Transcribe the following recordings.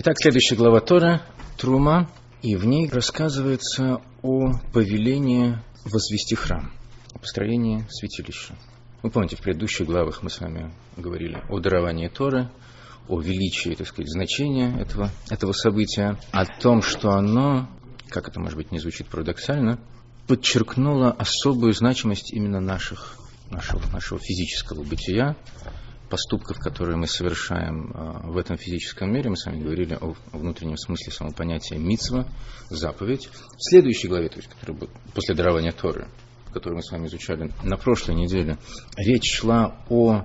Итак, следующая глава Тора – Трума, и в ней рассказывается о повелении возвести храм, о построении святилища. Вы помните, в предыдущих главах мы с вами говорили о даровании Торы, о величии, так сказать, значения этого, этого события, о том, что оно, как это, может быть, не звучит парадоксально, подчеркнуло особую значимость именно наших, нашего, нашего физического бытия, поступков, которые мы совершаем а, в этом физическом мире. Мы с вами говорили о внутреннем смысле самого понятия митцва, заповедь. В следующей главе, то есть, которая будет после дарования Торы, которую мы с вами изучали на прошлой неделе, речь шла о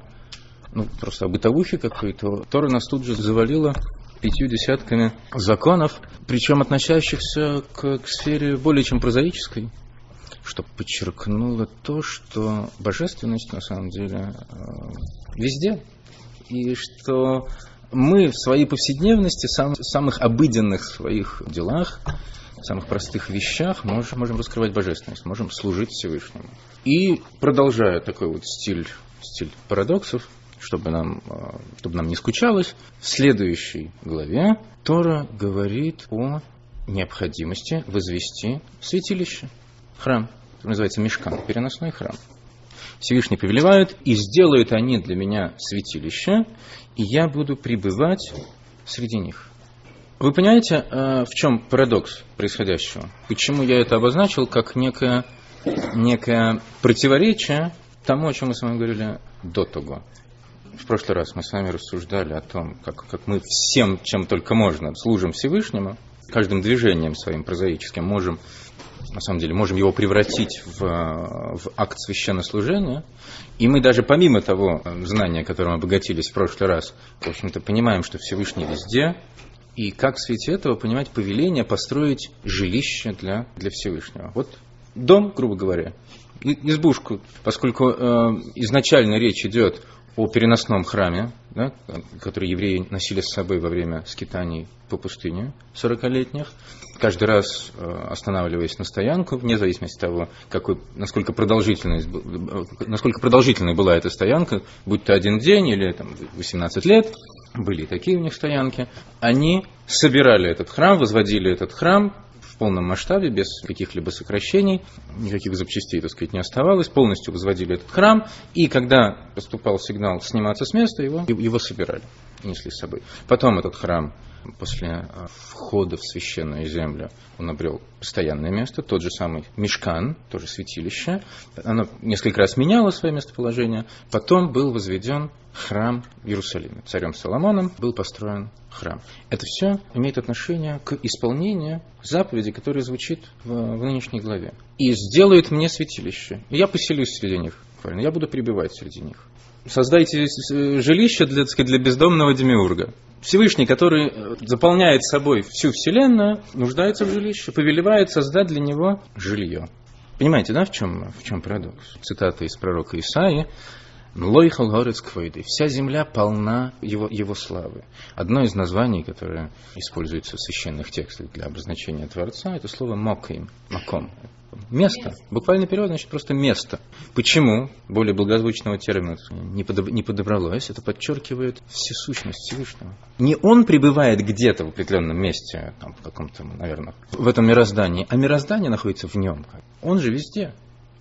ну, просто о бытовухе какой-то. Тора нас тут же завалила пятью десятками законов, причем относящихся к, к сфере более чем прозаической, что подчеркнуло то, что божественность на самом деле э, везде. И что мы в своей повседневности, сам, в самых обыденных своих делах, в самых простых вещах можем, можем раскрывать божественность, можем служить Всевышнему. И продолжая такой вот стиль, стиль парадоксов, чтобы нам, э, чтобы нам не скучалось, в следующей главе Тора говорит о необходимости возвести святилище, храм, который называется Мешкан, переносной храм. Всевышний повелевают, и сделают они для меня святилище, и я буду пребывать среди них. Вы понимаете, э, в чем парадокс происходящего? Почему я это обозначил как некое, некое противоречие тому, о чем мы с вами говорили до того? В прошлый раз мы с вами рассуждали о том, как, как мы всем, чем только можно, служим Всевышнему, каждым движением своим прозаическим можем на самом деле, можем его превратить в, в акт священнослужения. И мы даже помимо того знания, которым обогатились в прошлый раз, в общем-то, понимаем, что Всевышний везде, и как в свете этого понимать повеление построить жилище для, для Всевышнего. Вот дом, грубо говоря, избушку, поскольку э, изначально речь идет о переносном храме, да, который евреи носили с собой во время скитаний по пустыне 40-летних, каждый раз э, останавливаясь на стоянку, вне зависимости от того, какой, насколько, продолжительность, насколько продолжительной была эта стоянка, будь то один день или там, 18 лет, были такие у них стоянки, они собирали этот храм, возводили этот храм, полном масштабе, без каких-либо сокращений, никаких запчастей, так сказать, не оставалось, полностью возводили этот храм, и когда поступал сигнал сниматься с места, его, его собирали, несли с собой. Потом этот храм после а, входа в священную землю он обрел постоянное место, тот же самый Мешкан, тоже святилище. Оно несколько раз меняло свое местоположение. Потом был возведен храм в Иерусалиме. Царем Соломоном был построен храм. Это все имеет отношение к исполнению заповеди, которая звучит в, в нынешней главе. «И сделают мне святилище, и я поселюсь среди них». Я буду пребывать среди них. Создайте жилище для, сказать, для бездомного демиурга. Всевышний, который э, заполняет собой всю Вселенную, нуждается в жилище, повелевает создать для него жилье. Понимаете, да, в чем, в чем парадокс? Цитата из пророка Исаии. Лойхал горец квойды. Вся земля полна его, его славы. Одно из названий, которое используется в священных текстах для обозначения Творца, это слово мокаим, маком. Место. Буквальный перевод значит просто место. Почему? Более благозвучного термина не, подоб... не подобралось. Это подчеркивает всесущность Всевышнего. Не он пребывает где-то в определенном месте, там, в каком-то, наверное, в этом мироздании, а мироздание находится в нем. Он же везде.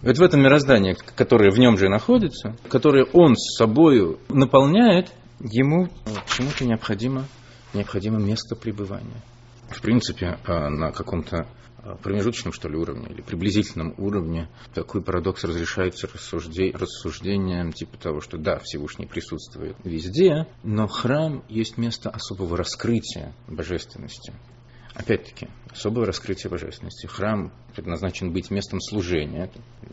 Вот в этом мироздании, которое в нем же находится, которое он с собой наполняет, ему почему-то необходимо, необходимо место пребывания. В принципе, а, на каком-то промежуточном, что ли, уровне или приблизительном уровне такой парадокс разрешается рассужде... рассуждением типа того, что да, Всевышний присутствует везде, но храм есть место особого раскрытия божественности. Опять-таки, особое раскрытие божественности. Храм предназначен быть местом служения,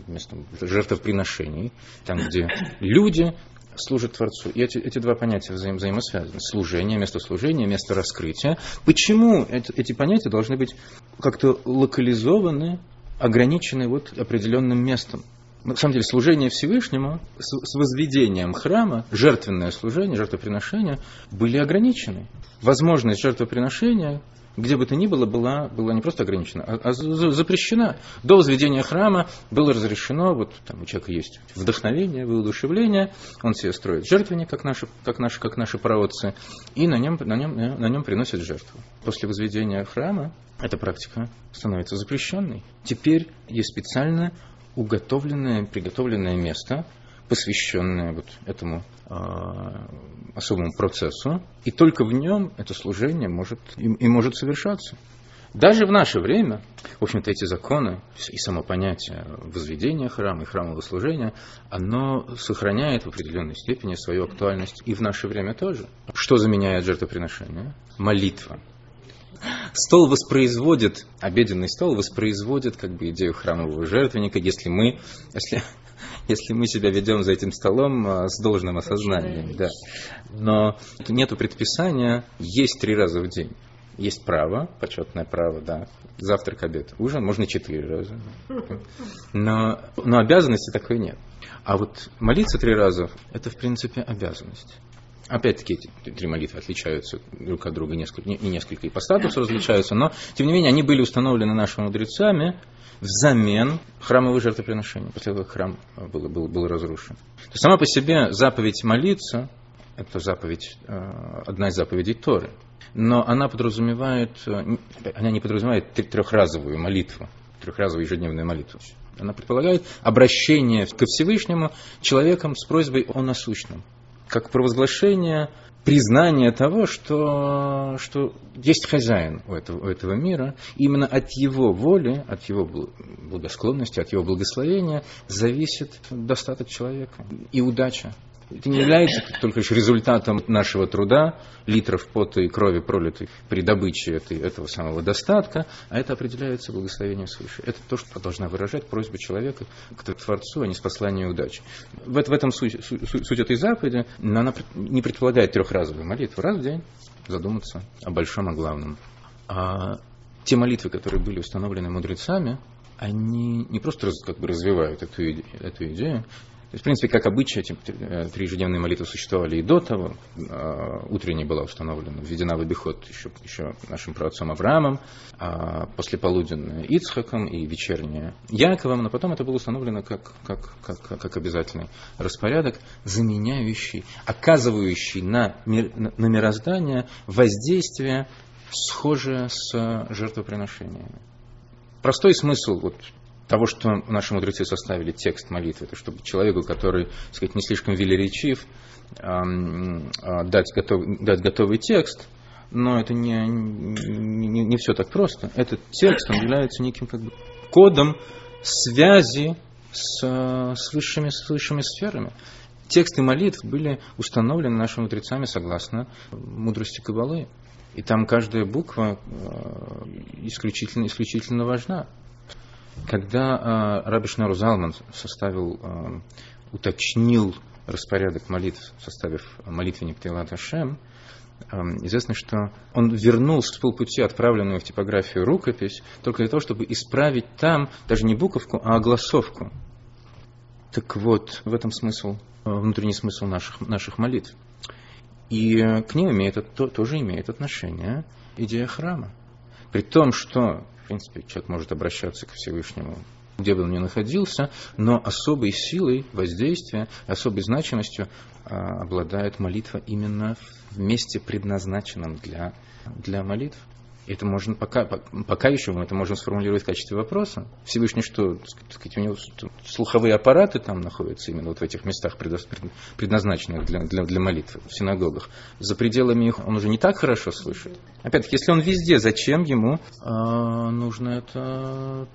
местом жертвоприношений, там, где люди служит Творцу. И эти, эти два понятия взаим, взаимосвязаны. Служение, место служения, место раскрытия. Почему эти, эти понятия должны быть как-то локализованы, ограничены вот определенным местом? На самом деле, служение Всевышнему с, с возведением храма, жертвенное служение, жертвоприношение были ограничены. Возможность жертвоприношения где бы то ни было, была, была не просто ограничена, а, а запрещена. До возведения храма было разрешено, вот там у человека есть вдохновение, воодушевление, он себе строит жертвенник, как наши, как наши, как наши праотцы, и на нем, на, нем, на нем приносит жертву. После возведения храма эта практика становится запрещенной. Теперь есть специально уготовленное, приготовленное место, посвященное вот этому э, особому процессу, и только в нем это служение может и может совершаться. Даже в наше время, в общем-то, эти законы и само понятие возведения храма и храмового служения, оно сохраняет в определенной степени свою актуальность и в наше время тоже. Что заменяет жертвоприношение? Молитва. Стол воспроизводит, обеденный стол воспроизводит как бы идею храмового жертвенника, если мы, если, если мы себя ведем за этим столом а, с должным осознанием. Да. Но нету предписания есть три раза в день. Есть право, почетное право, да, завтрак, обед, ужин, можно четыре раза. Но, но обязанности такой нет. А вот молиться три раза, это в принципе обязанность. Опять-таки, эти три молитвы отличаются друг от друга несколько, не, не несколько и по статусу различаются, но, тем не менее, они были установлены нашими мудрецами взамен храмовых жертвоприношений, после того, как храм был, был, был разрушен. То сама по себе заповедь молиться, это заповедь, э, одна из заповедей Торы, но она подразумевает, э, она не подразумевает трехразовую молитву, трехразовую ежедневную молитву. Она предполагает обращение ко Всевышнему человеком с просьбой о насущном, как провозглашение признание того, что, что есть хозяин у этого, у этого мира. Именно от его воли, от его благосклонности, от его благословения зависит достаток человека и удача. Это не является только лишь результатом нашего труда, литров пота и крови, пролитой при добыче этой, этого самого достатка, а это определяется благословением свыше. Это то, что должна выражать просьба человека к Творцу, а не спаслание удачи. В, в этом суть, суть, суть этой заповеди, но она не предполагает трехразовую молитву. Раз в день задуматься о большом, о главном. А те молитвы, которые были установлены мудрецами, они не просто как бы развивают эту, эту идею, то есть, в принципе, как обычно, эти э, три ежедневные молитвы существовали и до того. А, утренняя была установлена, введена в обиход еще, еще нашим праотцом Авраамом, а послеполуденная Ицхаком и вечерняя Яковом, но потом это было установлено как, как, как, как обязательный распорядок, заменяющий, оказывающий на, мир, на мироздание воздействие, схожее с жертвоприношениями. Простой смысл вот, того, что наши мудрецы составили текст молитвы, это чтобы человеку, который, так сказать, не слишком велеречив, а, дать, готов, дать готовый текст, но это не, не, не все так просто. Этот текст, он является неким как бы кодом связи с, с, высшими, с высшими сферами. Тексты молитв были установлены нашими мудрецами согласно мудрости Кабалы. И там каждая буква а, исключительно, исключительно важна. Когда э, Раби Шнару Залман составил, э, уточнил распорядок молитв, составив молитвенник Тейлат Ашем, э, известно, что он вернул с полпути отправленную в типографию рукопись только для того, чтобы исправить там даже не буковку, а огласовку. Так вот, в этом смысл, внутренний смысл наших, наших молитв. И к ним имеет, то, тоже имеет отношение идея храма. При том, что принципе, человек может обращаться к Всевышнему, где бы он ни находился, но особой силой воздействия, особой значимостью а, обладает молитва именно в месте, предназначенном для, для молитв. Это можно пока, пока еще мы это можем сформулировать в качестве вопроса. Всевышний что, так сказать, у него слуховые аппараты там находятся именно вот в этих местах, предназначенных для, для, для молитвы, в синагогах. За пределами их он уже не так хорошо слышит. Опять-таки, если он везде, зачем ему э, нужно это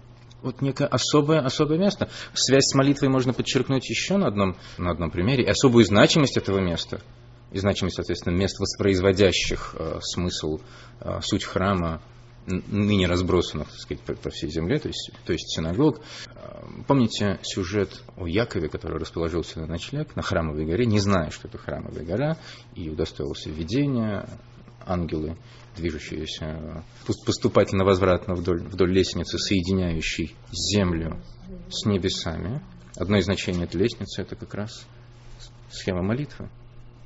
вот некое особое, особое место. Связь с молитвой можно подчеркнуть еще на одном, на одном примере. И особую значимость этого места – и значимость, соответственно, мест, воспроизводящих э, смысл, э, суть храма, ныне разбросанных, так сказать, по, по всей земле, то есть, то есть синагог. Э, помните сюжет о Якове, который расположился на ночлег на храмовой горе, не зная, что это храмовая гора, и удостоился видения, ангелы, движущиеся поступательно-возвратно вдоль, вдоль лестницы, соединяющей землю с небесами. Одно из значений этой лестницы – это как раз схема молитвы.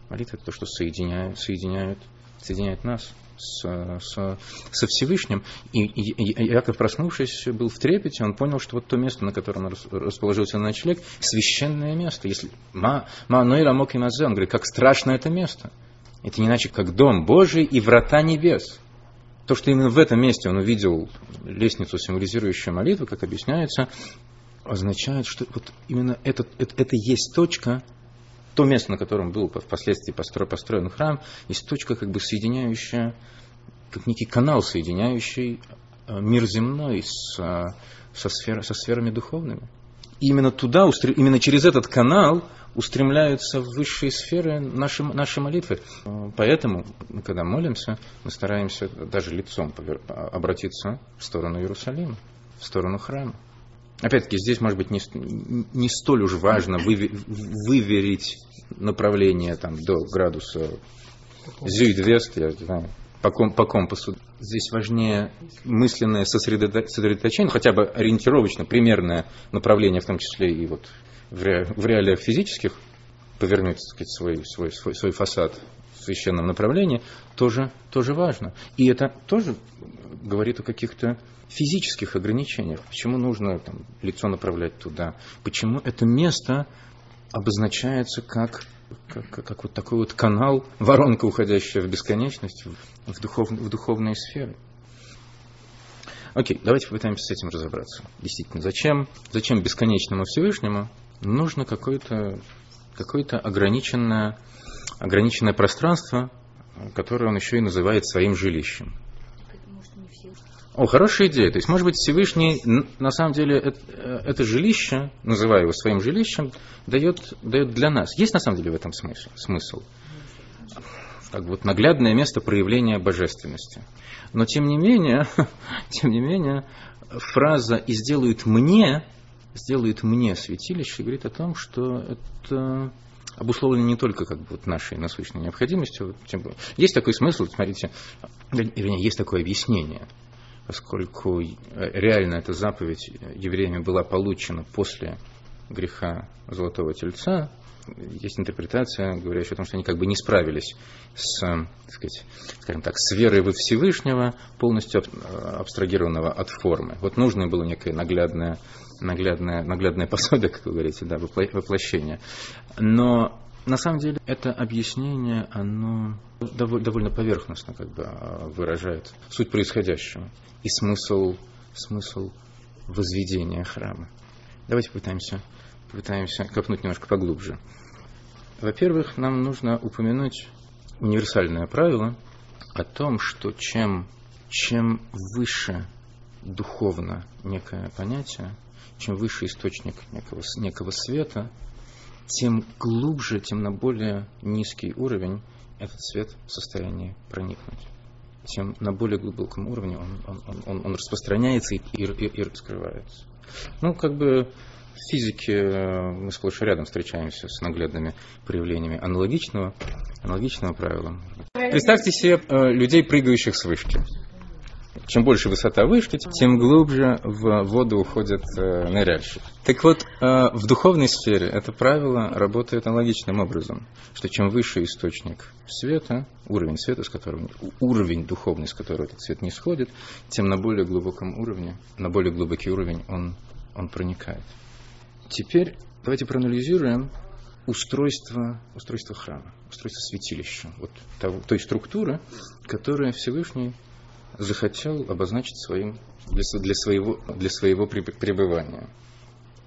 Молитва – это то, что соединяет, соединяет, соединяет нас с, с, со Всевышним. И, и, и Яков, проснувшись, был в трепете, он понял, что вот то место, на котором он расположился на ночлег, священное место. Если ма, ма Ноэля Мок и Мазе, он говорит, как страшно это место. Это не иначе, как дом Божий и врата небес. То, что именно в этом месте он увидел лестницу, символизирующую молитву, как объясняется, означает, что вот именно это, это, это есть точка, то место, на котором был впоследствии построен, храм, есть точка, как бы соединяющая, как некий канал, соединяющий э, мир земной с, э, со, сфер, со сферами духовными. И именно туда, именно через этот канал устремляются в высшие сферы наши, наши молитвы. Поэтому, когда молимся, мы стараемся даже лицом обратиться в сторону Иерусалима, в сторону храма. Опять-таки, здесь, может быть, не, не столь уж важно выверить направление там, до градуса зюйд-вест, я знаю, по, ком, по компасу. Здесь важнее мысленное сосредоточение, хотя бы ориентировочно, примерное направление, в том числе и вот в, ре, в реалиях физических, повернуть так сказать, свой, свой, свой, свой фасад священном направлении, тоже, тоже важно. И это тоже говорит о каких-то физических ограничениях. Почему нужно там, лицо направлять туда? Почему это место обозначается как, как, как вот такой вот канал, воронка, уходящая в бесконечность, в, в, духов, в духовные сферы? Окей, давайте попытаемся с этим разобраться. Действительно, зачем, зачем бесконечному Всевышнему нужно какое-то какое ограниченное, ограниченное пространство, которое он еще и называет своим жилищем. О, хорошая идея. То есть, может быть, Всевышний, на самом деле, это, э, это жилище, называя его своим жилищем, дает, дает для нас. Есть на самом деле в этом смысл? смысл? Как вот наглядное место проявления божественности. Но тем не менее, тем не менее, фраза «и сделают мне», сделает мне святилище, говорит о том, что это обусловлено не только как бы, вот нашей насущной необходимостью. Тем более. Есть такой смысл, смотрите, вернее, есть такое объяснение – поскольку э, реально эта заповедь евреями была получена после греха Золотого Тельца, есть интерпретация, говорящая о том, что они как бы не справились с, так сказать, скажем так, с верой во Всевышнего, полностью абстрагированного от формы. Вот нужно было некое наглядное, наглядное, наглядное пособие, как вы говорите, да, воплощение. Но на самом деле это объяснение, оно довольно поверхностно как бы а, выражает суть происходящего и смысл, смысл возведения храма. Давайте попытаемся, попытаемся копнуть немножко поглубже. Во-первых, нам нужно упомянуть универсальное правило о том, что чем, чем выше духовно некое понятие, чем выше источник некого, некого света, тем глубже, тем на более низкий уровень этот свет в состоянии проникнуть. Тем на более глубоком уровне он, он, он, он распространяется и, и, и раскрывается. Ну, как бы в физике э, мы сплошь и рядом встречаемся с наглядными проявлениями аналогичного, аналогичного правила. Представьте себе э, людей, прыгающих с вышки. Чем больше высота вышки, тем глубже в воду уходят э, ныряльщик. Так вот, э, в духовной сфере это правило работает аналогичным образом, что чем выше источник света, уровень света, с которого, уровень духовный, с которого этот свет не сходит, тем на более глубоком уровне, на более глубокий уровень он, он проникает. Теперь давайте проанализируем устройство, устройство храма, устройство святилища, вот того, той структуры, которая Всевышний захотел обозначить своим, для, для, своего, для своего пребывания.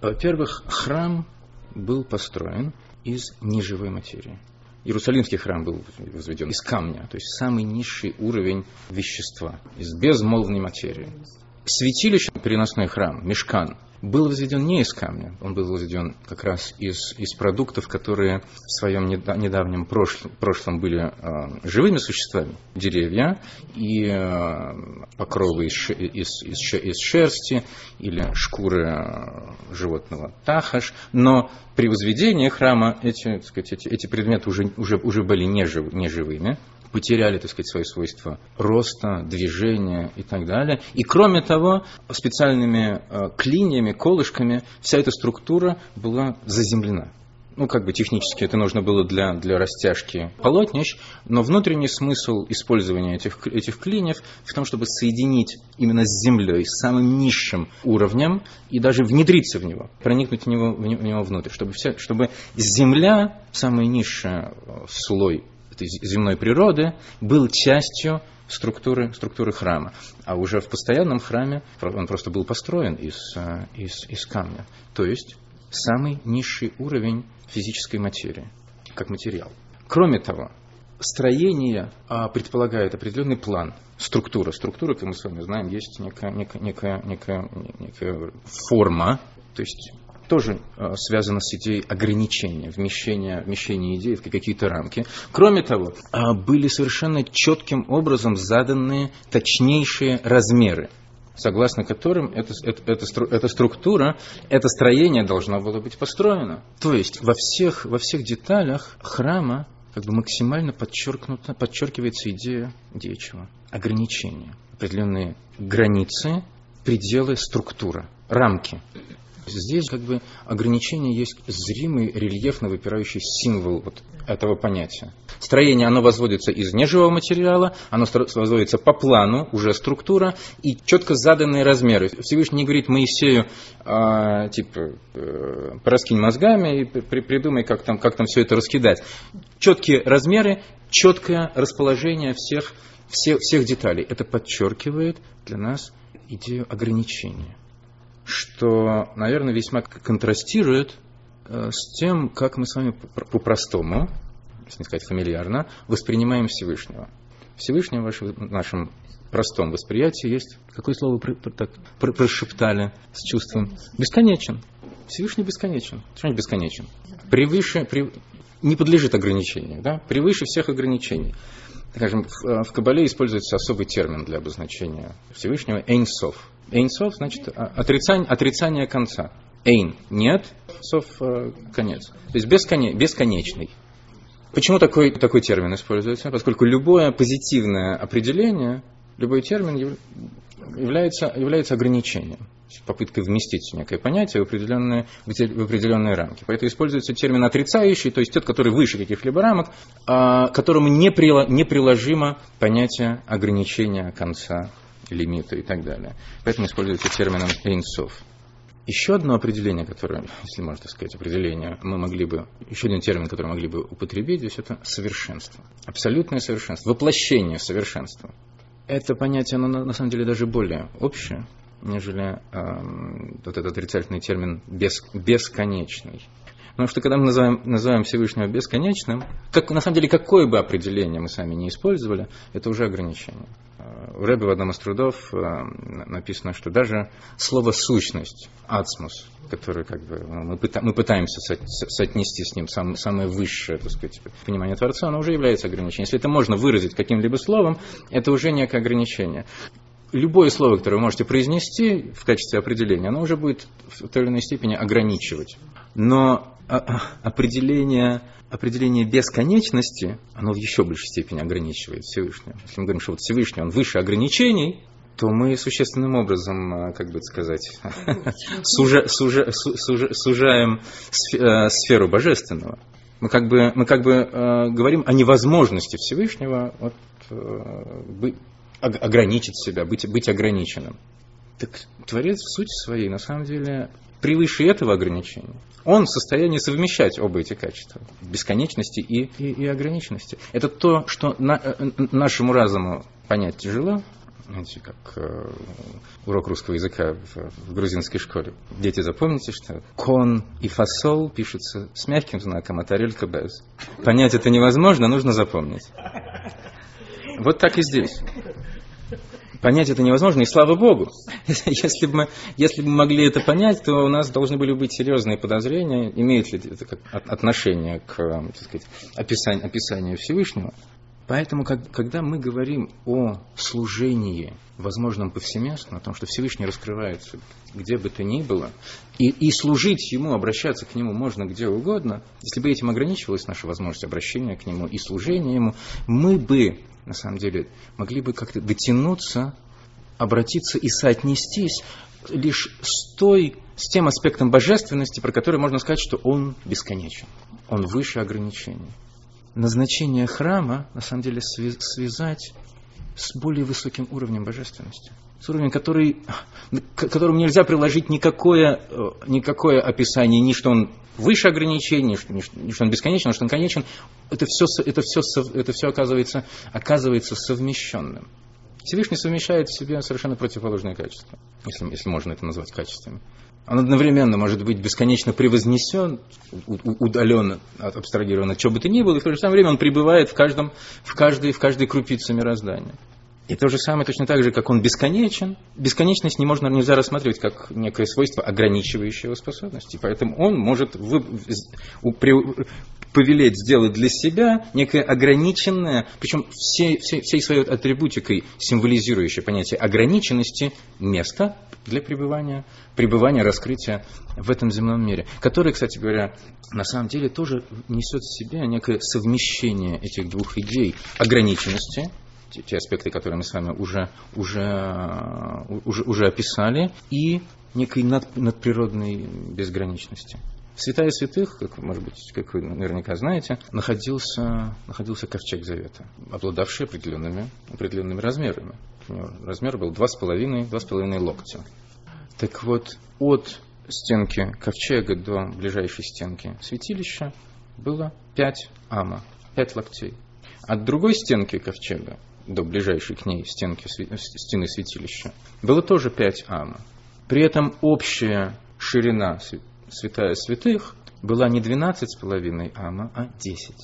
Во-первых, храм был построен из неживой материи. Иерусалимский храм был возведен из камня, то есть самый низший уровень вещества, из безмолвной материи. Святилище, переносной храм, мешкан, был возведен не из камня, он был возведен как раз из, из продуктов, которые в своем недавнем прошлом, прошлом были э, живыми существами, деревья и э, покровы из, из, из, из шерсти или шкуры э, животного тахаш, но при возведении храма эти, сказать, эти, эти предметы уже, уже, уже были нежив, неживыми, потеряли, так сказать, свои свойства роста, движения и так далее. И кроме того, специальными э, клиньями, колышками вся эта структура была заземлена. ну, как бы технически это нужно было для, для растяжки полотнищ, но внутренний смысл использования этих, этих клиньев в том, чтобы соединить именно с землей, с самым низшим уровнем и даже внедриться в него, проникнуть в него, в него внутрь, чтобы, вся, чтобы земля, самый низший э, слой этой земной природы, был частью структуры, структуры храма. А уже в постоянном храме он просто был построен из, э, из, из камня. То есть самый низший уровень физической материи, как материал. Кроме того, строение а, предполагает определенный план, структура. Структура, как мы с вами знаем, есть некая, некая, некая, некая, некая форма, то есть тоже э, связано с идеей ограничения, вмещения, вмещения идей в какие-то рамки. Кроме того, э, были совершенно четким образом заданные точнейшие размеры согласно которым эта, эта, эта, структура, это строение должно было быть построено. То есть во всех, во всех деталях храма как бы максимально подчеркнута, подчеркивается идея, идея чего? Ограничения. Определенные границы, пределы, структура, рамки. Здесь как бы ограничение есть зримый, рельефно выпирающий символ вот этого понятия. Строение, оно возводится из неживого материала, оно возводится по плану, уже структура и четко заданные размеры. Всевышний не говорит Моисею, а, типа, э, пораскинь мозгами и при, придумай, как там, как там все это раскидать. Четкие размеры, четкое расположение всех, всех, всех деталей. Это подчеркивает для нас идею ограничения что, наверное, весьма контрастирует э, с тем, как мы с вами по-простому, если не сказать фамильярно, воспринимаем Всевышнего. Всевышнего в нашем простом восприятии есть, какое слово про, так, про, прошептали с чувством? Бесконечен. Всевышний бесконечен. Что значит бесконечен? Превыше, при, не подлежит ограничению, да? превыше всех ограничений. Скажем, в, э, в Кабале используется особый термин для обозначения Всевышнего – «эйнсов». Эйнсов значит отрицание, отрицание конца. Эйн – нет, сов э, – конец. То есть бесконе, бесконечный. Почему такой, такой термин используется? Поскольку любое позитивное определение, любой термин является, является ограничением, попыткой вместить некое понятие в определенные, в определенные рамки. Поэтому используется термин отрицающий, то есть тот, который выше каких-либо рамок, а, которому не, прила, понятие ограничения конца лимита и так далее. Поэтому используется термином «эйнсов». Еще одно определение, которое, если можно сказать, определение, мы могли бы, еще один термин, который могли бы употребить здесь, это совершенство. Абсолютное совершенство, воплощение совершенства. Это понятие, оно на, на самом деле даже более общее, нежели э, вот этот отрицательный термин бес, бесконечный. Потому что когда мы называем, называем Всевышнего бесконечным, как, на самом деле какое бы определение мы сами не использовали, это уже ограничение. В Рэбе в одном из трудов э, написано, что даже слово «сущность», «ацмус», который как бы, ну, мы, пыта, мы пытаемся со, соотнести с ним сам, самое высшее так сказать, понимание Творца, оно уже является ограничением. Если это можно выразить каким-либо словом, это уже некое ограничение любое слово, которое вы можете произнести в качестве определения, оно уже будет в той или иной степени ограничивать. Но а, а, определение, определение бесконечности, оно в еще большей степени ограничивает Всевышнего. Если мы говорим, что вот Всевышний, он выше ограничений, то мы существенным образом, а, как бы сказать, сужа, сужа, сужа, сужаем э, сферу божественного. Мы как бы, мы как бы э, говорим о невозможности Всевышнего вот, э, быть, ограничить себя, быть, быть ограниченным. Так Творец в сути своей, на самом деле, превыше этого ограничения. Он в состоянии совмещать оба эти качества, бесконечности и, и, и ограниченности. Это то, что на, э, нашему разуму понять тяжело, знаете, как э, урок русского языка в, в грузинской школе. Дети, запомните, что кон и фасол пишутся с мягким знаком, а тарелька без. Понять это невозможно, нужно запомнить. Вот так и здесь понять это невозможно, и слава Богу. Если бы, мы, если бы мы могли это понять, то у нас должны были быть серьезные подозрения, имеет ли это отношение к так сказать, описанию, описанию Всевышнего. Поэтому, как, когда мы говорим о служении, возможном повсеместно, о том, что Всевышний раскрывается где бы то ни было, и, и служить Ему, обращаться к Нему можно где угодно, если бы этим ограничивалась наша возможность обращения к Нему и служения Ему, мы бы на самом деле, могли бы как-то дотянуться, обратиться и соотнестись лишь с, той, с тем аспектом божественности, про который можно сказать, что он бесконечен, он выше ограничений. Назначение храма, на самом деле, связать с более высоким уровнем божественности. С уровнем, который, к которому нельзя приложить никакое, э, никакое описание, ни что он выше ограничений, ни что он бесконечен, ни что он конечен. Это все, это все, это все оказывается, оказывается совмещенным. Всевышний совмещает в себе совершенно противоположные качества, если, если можно это назвать качествами. Он одновременно может быть бесконечно превознесен, удален, абстрагирован от чего бы то ни было, и в то же самое время он пребывает в, каждом, в, каждой, в каждой крупице мироздания. И то же самое точно так же, как он бесконечен, бесконечность не можно, нельзя рассматривать как некое свойство ограничивающего способности. Поэтому он может вы, при, повелеть сделать для себя некое ограниченное, причем всей, всей, всей своей атрибутикой символизирующее понятие ограниченности, место для пребывания, пребывания, раскрытия в этом земном мире, которое, кстати говоря, на самом деле тоже несет в себе некое совмещение этих двух идей ограниченности те, те аспекты, которые мы с вами уже, уже, уже, уже описали, и некой над, надприродной безграничности. Святая Святых, как, может быть, как вы наверняка знаете, находился, находился ковчег Завета, обладавший определенными, определенными размерами. У него размер был 2,5-2,5 локтя. Так вот, от стенки ковчега до ближайшей стенки святилища было 5 ама, 5 локтей. От другой стенки ковчега до ближайшей к ней стенки, стены святилища, было тоже 5 ама. При этом общая ширина святая святых была не 12,5 ама, а 10.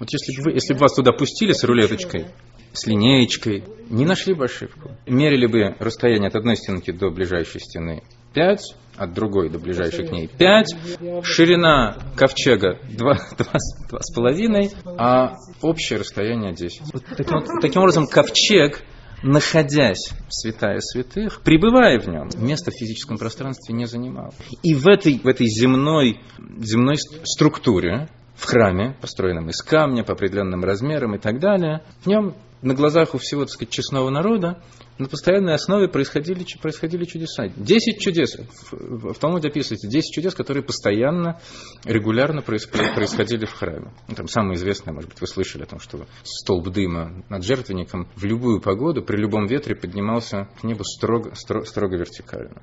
Вот если бы, вы, если бы вас туда пустили с рулеточкой, с линеечкой, не нашли бы ошибку. Мерили бы расстояние от одной стенки до ближайшей стены 5, от другой до ближайшей к ней 5, ширина ковчега 2,5, а общее расстояние 10. Вот таким, таким образом, ковчег, находясь в святая святых, пребывая в нем, место в физическом пространстве не занимал. И в этой, в этой земной, земной структуре, в храме, построенном из камня, по определенным размерам и так далее, в нем на глазах у всего, так сказать, честного народа на постоянной основе происходили, происходили чудеса. Десять чудес, в, в Талмуде описывается, десять чудес, которые постоянно, регулярно происходили в храме. Ну, там самое известное, может быть, вы слышали о том, что столб дыма над жертвенником в любую погоду, при любом ветре поднимался к небу строго, строго, строго вертикально.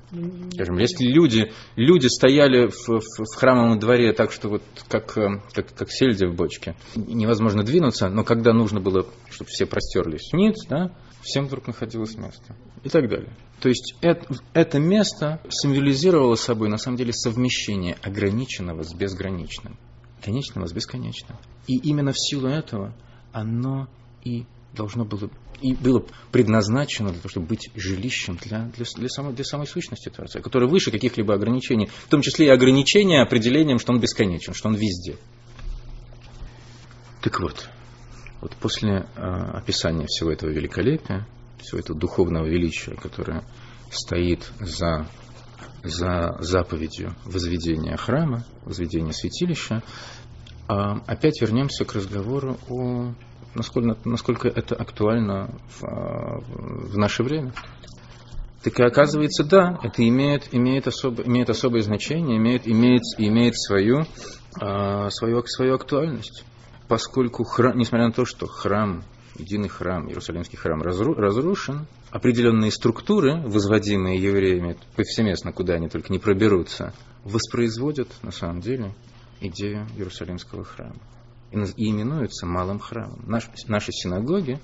Скажем, если люди, люди стояли в, в, в храмовом дворе так, что вот как, э, как, как сельди в бочке, невозможно двинуться, но когда нужно было, чтобы все простерлись вниз, да, всем вдруг находилось место. И так далее. То есть это, это место символизировало собой на самом деле совмещение ограниченного с безграничным. Конечного с бесконечным. И именно в силу этого оно и должно было и было предназначено для того, чтобы быть жилищем для, для, для, самой, для самой сущности Творца, которая выше каких-либо ограничений, в том числе и ограничения определением, что он бесконечен, что он везде. Так вот, вот после э, описания всего этого великолепия, всего этого духовного величия, которое стоит за, за заповедью возведения храма, возведения святилища, э, опять вернемся к разговору о насколько, насколько это актуально в, в наше время. Так и оказывается, да, это имеет, имеет, особо, имеет особое значение, имеет, имеет, имеет свою, э, свою, свою актуальность поскольку храм, несмотря на то, что храм, единый храм, Иерусалимский храм разру, разрушен, определенные структуры, возводимые евреями повсеместно, куда они только не проберутся, воспроизводят на самом деле идею Иерусалимского храма. И, и именуются малым храмом. Наш, наши синагоги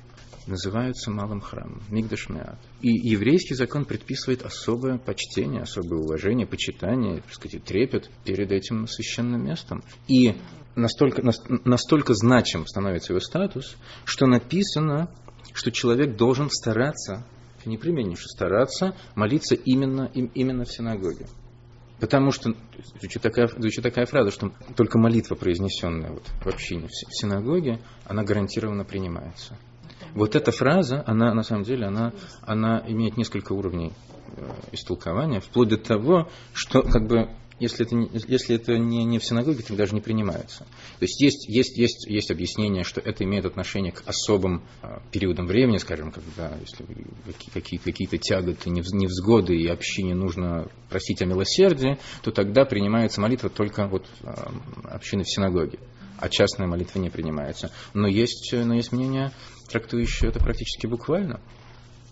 называются малым храмом, Мигдаш Меат. И еврейский закон предписывает особое почтение, особое уважение, почитание, так сказать, трепет перед этим священным местом. И настолько, настолько значим становится его статус, что написано, что человек должен стараться, непременнейше стараться молиться именно, именно в синагоге. Потому что звучит такая, звучит такая фраза, что только молитва, произнесенная вот в общине, в синагоге, она гарантированно принимается. Вот эта фраза, она на самом деле, она, она имеет несколько уровней э, истолкования, вплоть до того, что как бы если это, если это не, не в синагоге, то даже не принимается. То есть есть, есть, есть, есть объяснение, что это имеет отношение к особым а, периодам времени, скажем, когда если какие-то, какие-то тяготы, невзгоды, и общине нужно просить о милосердии, то тогда принимается молитва только вот, а, общины в синагоге а частная молитва не принимается. Но есть, но есть мнение, трактующее это практически буквально.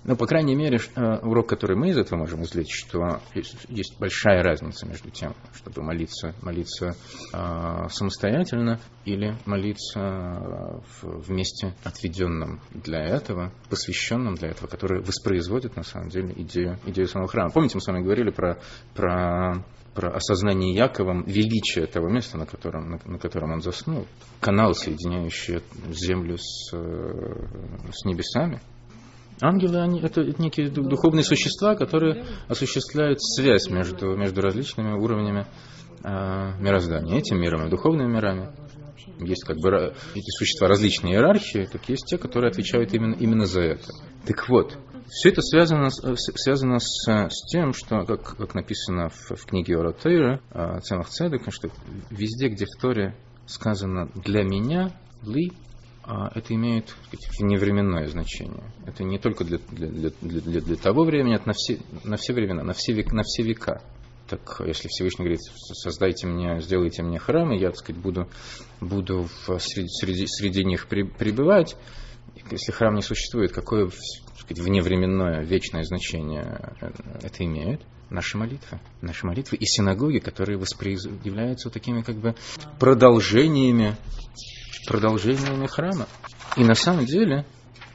Ну, по крайней мере, э, урок, который мы из этого можем извлечь, что есть большая разница между тем, чтобы молиться, молиться э, самостоятельно или молиться э, в, в месте, отведенном для этого, посвященном для этого, который воспроизводит, на самом деле, идею, идею самого храма. Помните, мы с вами говорили про, про про осознание Яковом величия того места, на котором, на, на котором он заснул. Канал, соединяющий землю с, э, с небесами. Ангелы, они, это некие духовные существа, которые осуществляют связь между, между различными уровнями э, мироздания, этим миром и духовными мирами. Есть как бы эти существа различные иерархии, так есть те, которые отвечают именно, именно за это. Так вот, все это связано, связано с, с тем, что, как, как написано в, в книге Оратейра, Цемах Цедек, что везде, где в Торе сказано «для меня», «ли», это имеет сказать, вневременное значение. Это не только для, для, для, для, для того времени, это на все, на все времена, на все, век, на все века. Так если Всевышний говорит, создайте мне, сделайте мне храм, и я, так сказать, буду, буду в, среди, среди, среди них пребывать, если храм не существует, какое сказать, вневременное, вечное значение это имеет? Наши молитвы. Наши молитвы и синагоги, которые являются такими как бы продолжениями продолжениями храма. И на самом деле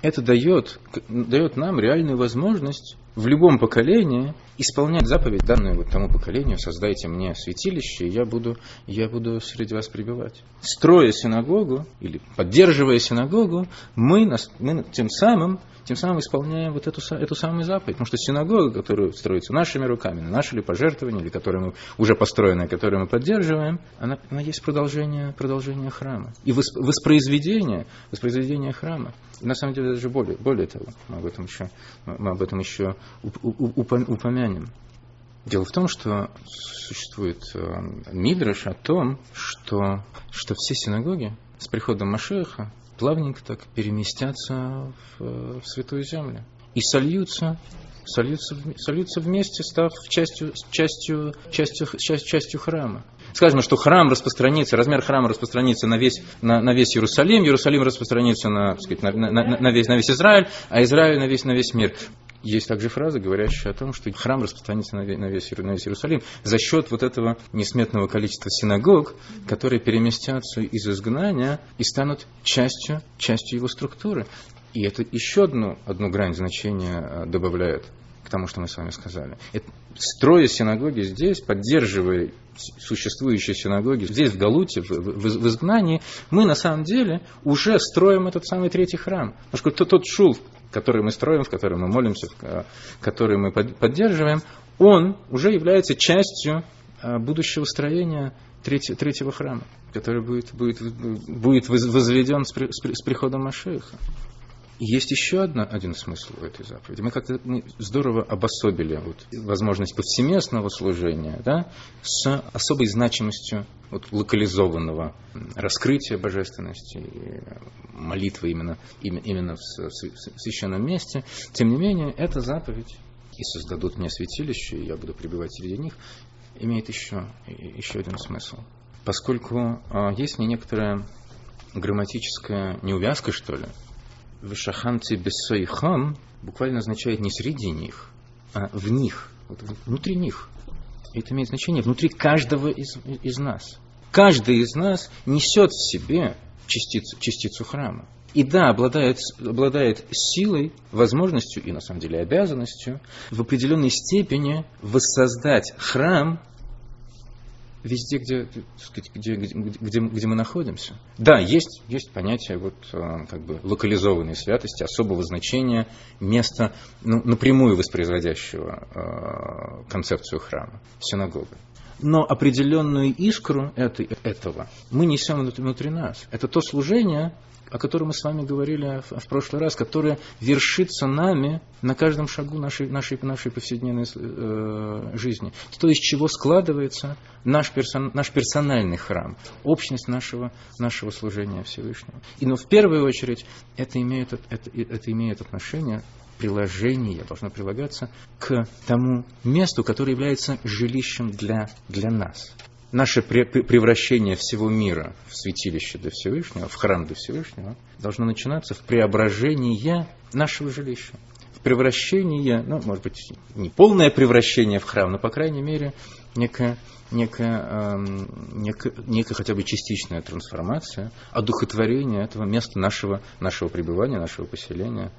это дает, дает нам реальную возможность в любом поколении исполнять заповедь, данную вот тому поколению, создайте мне святилище, и я буду, я буду среди вас пребывать. Строя синагогу или поддерживая синагогу, мы, мы тем самым тем самым исполняем вот эту, эту самую заповедь. Потому что синагога, которая строится нашими руками, наши ли пожертвования, или которые мы уже построены, которые мы поддерживаем, она, она есть продолжение, продолжение храма. И воспроизведение, воспроизведение храма. И на самом деле даже более, более того, мы об этом еще, мы об этом еще упомянем. Дело в том, что существует э, мидраш о том, что, что все синагоги с приходом Машеха плавненько так переместятся в, в Святую Землю и сольются сольются, сольются вместе, став частью, частью, частью, частью, частью храма. Сказано, что храм распространится, размер храма распространится на весь, на, на весь Иерусалим, Иерусалим распространится на, сказать, на, на, на, весь, на весь Израиль, а Израиль на весь, на весь мир. Есть также фраза, говорящая о том, что храм распространится на весь, на весь, Иерусалим за счет вот этого несметного количества синагог, которые переместятся из изгнания и станут частью, частью его структуры. И это еще одну, одну грань значения э, добавляет к тому, что мы с вами сказали. Это, строя синагоги здесь, поддерживая существующие синагоги здесь, в Галуте, в, в, в изгнании, мы на самом деле уже строим этот самый третий храм. Потому что тот, тот шул, который мы строим, в котором мы молимся, который мы поддерживаем, он уже является частью а, будущего строения третьего, третьего храма, который будет, будет, будет возведен с, при, с приходом Машеха. Есть еще одна, один смысл в этой заповеди. Мы как-то здорово обособили вот, возможность повсеместного служения да, с особой значимостью вот, локализованного раскрытия божественности, молитвы именно, именно в священном месте. Тем не менее, эта заповедь и создадут мне святилище, и я буду пребывать среди них, имеет еще, еще один смысл. Поскольку а, есть не некоторая грамматическая неувязка, что ли, Вишаханцы бессойхам буквально означает не среди них, а в них, вот внутри них. Это имеет значение внутри каждого из, из нас. Каждый из нас несет в себе частицу, частицу храма. И да, обладает, обладает силой, возможностью и на самом деле обязанностью в определенной степени воссоздать храм везде, где, сказать, где, где, где, мы находимся. Да, есть, есть понятие вот, э, как бы локализованной святости, особого значения, места, ну, напрямую воспроизводящего э, концепцию храма, синагога. Но определенную искру это, этого мы несем внутри нас. Это то служение, о котором мы с вами говорили в прошлый раз, которое вершится нами на каждом шагу нашей, нашей, нашей повседневной э, жизни. То, из чего складывается наш, персон, наш персональный храм, общность нашего, нашего служения Всевышнего. И, но в первую очередь это имеет, это, это имеет отношение приложение должно прилагаться к тому месту, которое является жилищем для, для нас наше превращение всего мира в святилище для Всевышнего, в храм для Всевышнего, должно начинаться в преображении нашего жилища. В превращении, ну, может быть, не полное превращение в храм, но, по крайней мере, некая, некая, э, некая, некая хотя бы частичная трансформация, одухотворение этого места нашего, нашего пребывания, нашего поселения,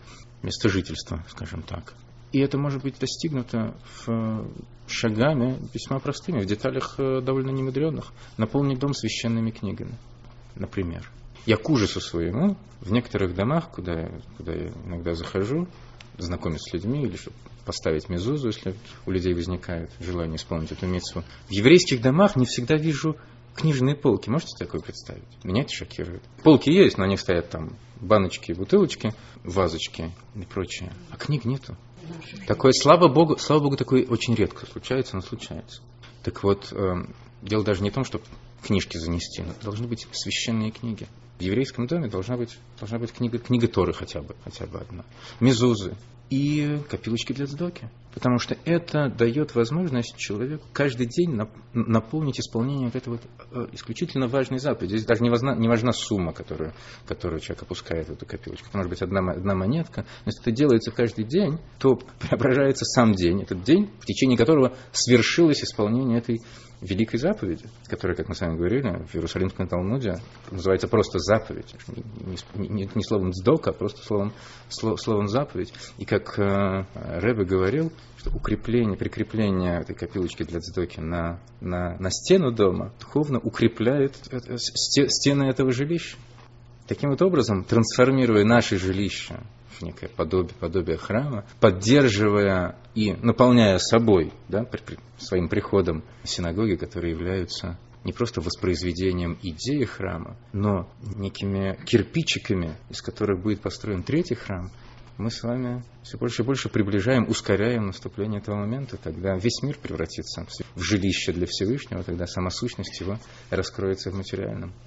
места жительства, скажем так. И это может быть достигнуто в шагами весьма простыми, в деталях э, довольно немудренных. Наполнить дом священными книгами, например. Я к ужасу своему в некоторых домах, куда, куда я иногда захожу, знакомиться с людьми или чтобы поставить мезузу, если у людей возникает желание исполнить эту митцву. В еврейских домах не всегда вижу книжные полки. Можете такое представить? Меня это шокирует. Полки есть, но они стоят там баночки, бутылочки, вазочки и прочее. А книг нету. Такое, слава Богу, слава Богу, такое очень редко случается, но случается. Так вот, э, дело даже не в том, чтобы книжки занести, но должны быть священные книги. В еврейском доме должна быть, должна быть книга, книга Торы хотя бы, хотя бы одна. Мезузы, и копилочки для сдоки. Потому что это дает возможность человеку каждый день наполнить исполнение вот этой вот э, исключительно важной заповеди. Здесь даже не важна, не важна сумма, которую, которую человек опускает в эту копилочку. Это может быть одна, одна монетка. Но если это делается каждый день, то преображается сам день. Этот день, в течение которого свершилось исполнение этой великой заповеди, которая, как мы с вами говорили, в Иерусалимском Талмуде называется просто заповедь. Не, не, не словом «сдок», а просто словом, словом «заповедь». И как э, Рэбе говорил, что укрепление, прикрепление этой копилочки для цдоки на, на, на стену дома духовно укрепляет стены этого жилища. Таким вот образом, трансформируя наше жилище некое подобие, подобие храма, поддерживая и наполняя собой, да, при, при, своим приходом синагоги, которые являются не просто воспроизведением идеи храма, но некими кирпичиками, из которых будет построен третий храм, мы с вами все больше и больше приближаем, ускоряем наступление этого момента, тогда весь мир превратится в жилище для Всевышнего, тогда сама сущность его раскроется в материальном.